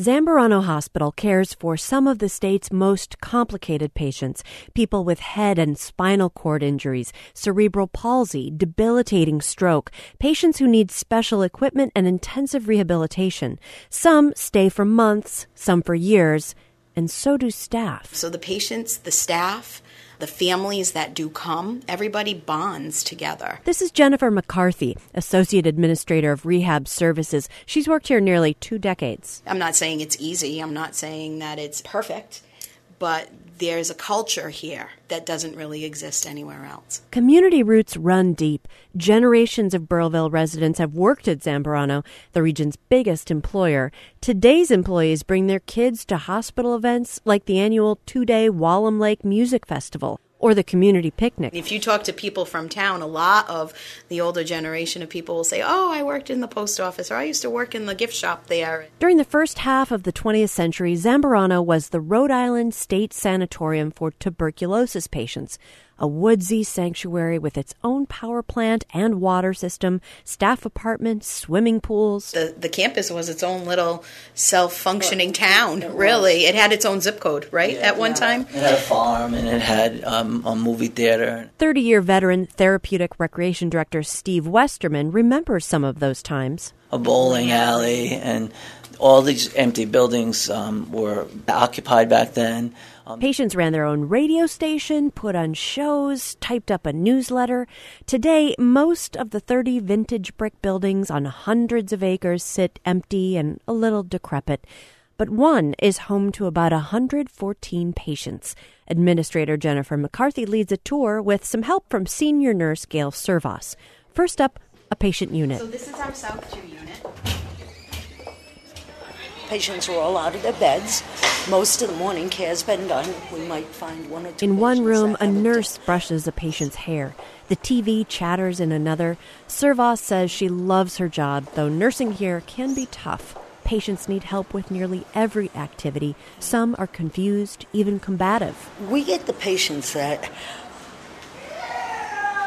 Zambarano Hospital cares for some of the state's most complicated patients people with head and spinal cord injuries, cerebral palsy, debilitating stroke, patients who need special equipment and intensive rehabilitation. Some stay for months, some for years, and so do staff. So the patients, the staff, the families that do come, everybody bonds together. This is Jennifer McCarthy, Associate Administrator of Rehab Services. She's worked here nearly two decades. I'm not saying it's easy, I'm not saying that it's perfect, but there's a culture here that doesn't really exist anywhere else. Community roots run deep. Generations of Burrillville residents have worked at Zambarano, the region's biggest employer. Today's employees bring their kids to hospital events like the annual two day Wallum Lake Music Festival or the community picnic. If you talk to people from town, a lot of the older generation of people will say, Oh, I worked in the post office, or I used to work in the gift shop there. During the first half of the 20th century, Zambarano was the Rhode Island State Sanatorium for tuberculosis patients a woodsy sanctuary with its own power plant and water system, staff apartments, swimming pools. The, the campus was its own little self functioning town, it really. It had its own zip code, right, yeah, at one time? It had a farm and it had um, a movie theater. 30 year veteran therapeutic recreation director Steve Westerman remembers some of those times. A bowling alley and all these empty buildings um, were occupied back then. Um, Patients ran their own radio station, put on shows, typed up a newsletter. Today, most of the 30 vintage brick buildings on hundreds of acres sit empty and a little decrepit. But one is home to about 114 patients. Administrator Jennifer McCarthy leads a tour with some help from senior nurse Gail Servas. First up, a patient unit. So this is our South 2 unit. Patients are all out of their beds. Most of the morning care has been done. We might find one or two. In one room, a nurse brushes a patient's hair. The TV chatters in another. Servas says she loves her job, though nursing here can be tough. Patients need help with nearly every activity. Some are confused, even combative. We get the patients that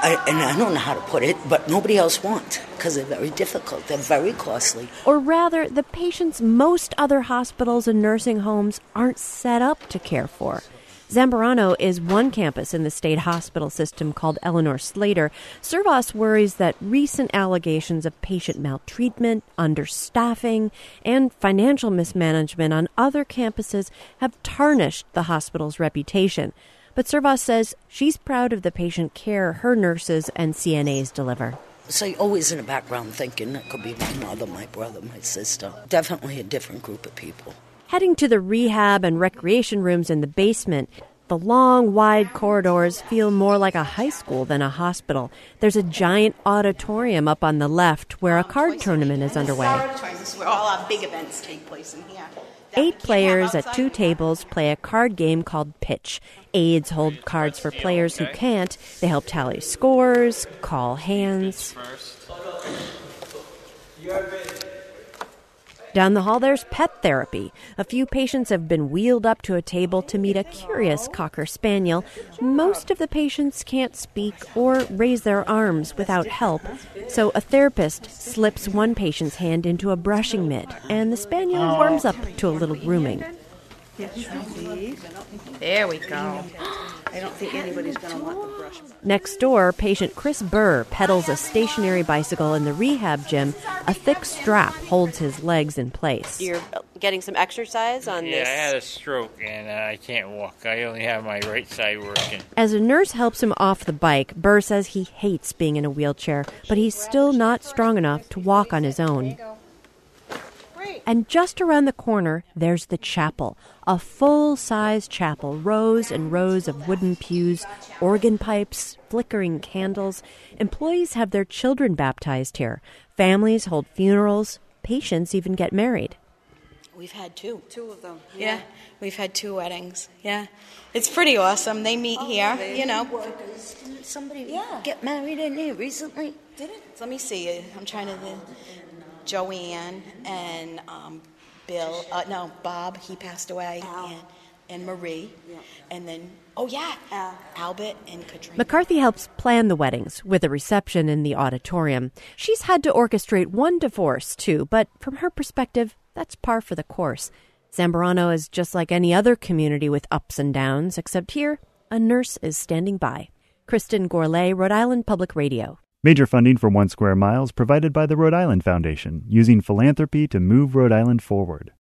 I, and I don't know how to put it, but nobody else wants because they're very difficult. They're very costly. Or rather, the patients most other hospitals and nursing homes aren't set up to care for. Zambarano is one campus in the state hospital system called Eleanor Slater. Servas worries that recent allegations of patient maltreatment, understaffing, and financial mismanagement on other campuses have tarnished the hospital's reputation. But Servas says she's proud of the patient care her nurses and CNAs deliver. So always in the background thinking that could be my mother, my brother, my sister. Definitely a different group of people. Heading to the rehab and recreation rooms in the basement, the long, wide corridors feel more like a high school than a hospital. There's a giant auditorium up on the left where a card tournament is underway. This is where all our big events take place in here. Eight players at two tables play a card game called Pitch. Aides hold cards for players who can't. They help tally scores, call hands. Down the hall, there's pet therapy. A few patients have been wheeled up to a table to meet a curious Cocker Spaniel. Most of the patients can't speak or raise their arms without help, so a therapist slips one patient's hand into a brushing mitt, and the Spaniel warms up to a little grooming. There we go. I don't think anybody's going to want the brush. Next door, patient Chris Burr pedals a stationary bicycle in the rehab gym. A thick strap holds his legs in place. You're getting some exercise on this yeah. I had a stroke and uh, I can't walk. I only have my right side working. As a nurse helps him off the bike, Burr says he hates being in a wheelchair, but he's still not strong enough to walk on his own. And just around the corner, there's the chapel, a full size chapel, rows and rows of wooden pews, organ pipes, flickering candles. Employees have their children baptized here. Families hold funerals. Patients even get married. We've had two. Two of them. Yeah. yeah. we've had two weddings. Yeah, it's pretty awesome. They meet oh, here, you know. Workers. Somebody yeah. get married in here recently. Did it? Let me see. I'm trying to. Joanne and um, Bill. Uh, no, Bob. He passed away. Al. And, and Marie. Yeah. And then, oh yeah, Al. Albert and Katrina. McCarthy helps plan the weddings with a reception in the auditorium. She's had to orchestrate one divorce too, but from her perspective, That's par for the course. Zambarano is just like any other community with ups and downs, except here, a nurse is standing by. Kristen Gourlay, Rhode Island Public Radio. Major funding for One Square Miles provided by the Rhode Island Foundation, using philanthropy to move Rhode Island forward.